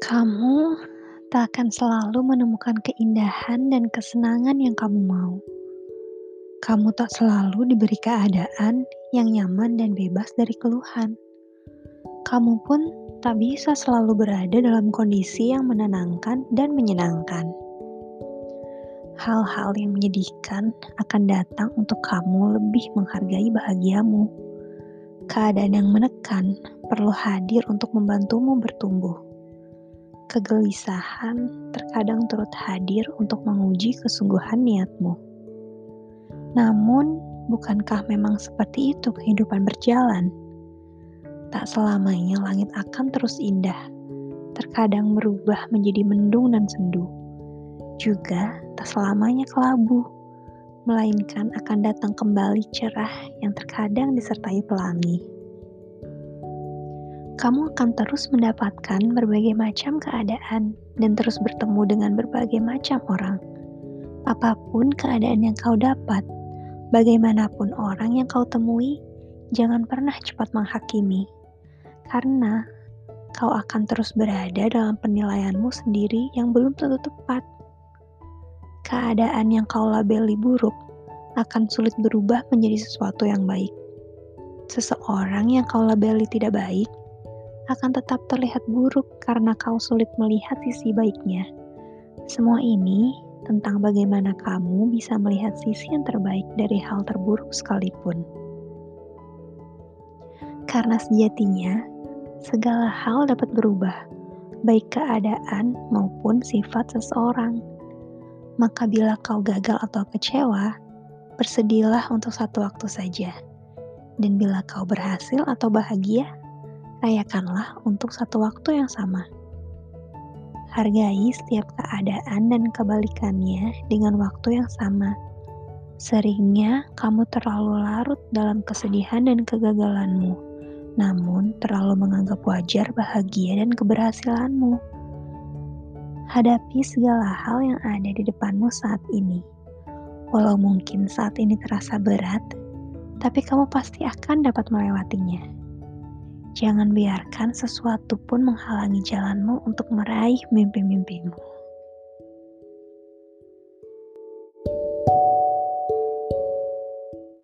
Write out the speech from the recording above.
Kamu tak akan selalu menemukan keindahan dan kesenangan yang kamu mau. Kamu tak selalu diberi keadaan yang nyaman dan bebas dari keluhan. Kamu pun tak bisa selalu berada dalam kondisi yang menenangkan dan menyenangkan. Hal-hal yang menyedihkan akan datang untuk kamu lebih menghargai bahagiamu. Keadaan yang menekan perlu hadir untuk membantumu bertumbuh kegelisahan terkadang turut hadir untuk menguji kesungguhan niatmu. Namun, bukankah memang seperti itu kehidupan berjalan? Tak selamanya langit akan terus indah, terkadang berubah menjadi mendung dan sendu. Juga tak selamanya kelabu, melainkan akan datang kembali cerah yang terkadang disertai pelangi kamu akan terus mendapatkan berbagai macam keadaan dan terus bertemu dengan berbagai macam orang. Apa pun keadaan yang kau dapat, bagaimanapun orang yang kau temui, jangan pernah cepat menghakimi, karena kau akan terus berada dalam penilaianmu sendiri yang belum tentu tepat. Keadaan yang kau labeli buruk akan sulit berubah menjadi sesuatu yang baik. Seseorang yang kau labeli tidak baik akan tetap terlihat buruk karena kau sulit melihat sisi baiknya. Semua ini tentang bagaimana kamu bisa melihat sisi yang terbaik dari hal terburuk sekalipun. Karena sejatinya, segala hal dapat berubah, baik keadaan maupun sifat seseorang. Maka bila kau gagal atau kecewa, bersedilah untuk satu waktu saja. Dan bila kau berhasil atau bahagia, rayakanlah untuk satu waktu yang sama. Hargai setiap keadaan dan kebalikannya dengan waktu yang sama. Seringnya kamu terlalu larut dalam kesedihan dan kegagalanmu, namun terlalu menganggap wajar bahagia dan keberhasilanmu. Hadapi segala hal yang ada di depanmu saat ini. Walau mungkin saat ini terasa berat, tapi kamu pasti akan dapat melewatinya. Jangan biarkan sesuatu pun menghalangi jalanmu untuk meraih mimpi-mimpimu.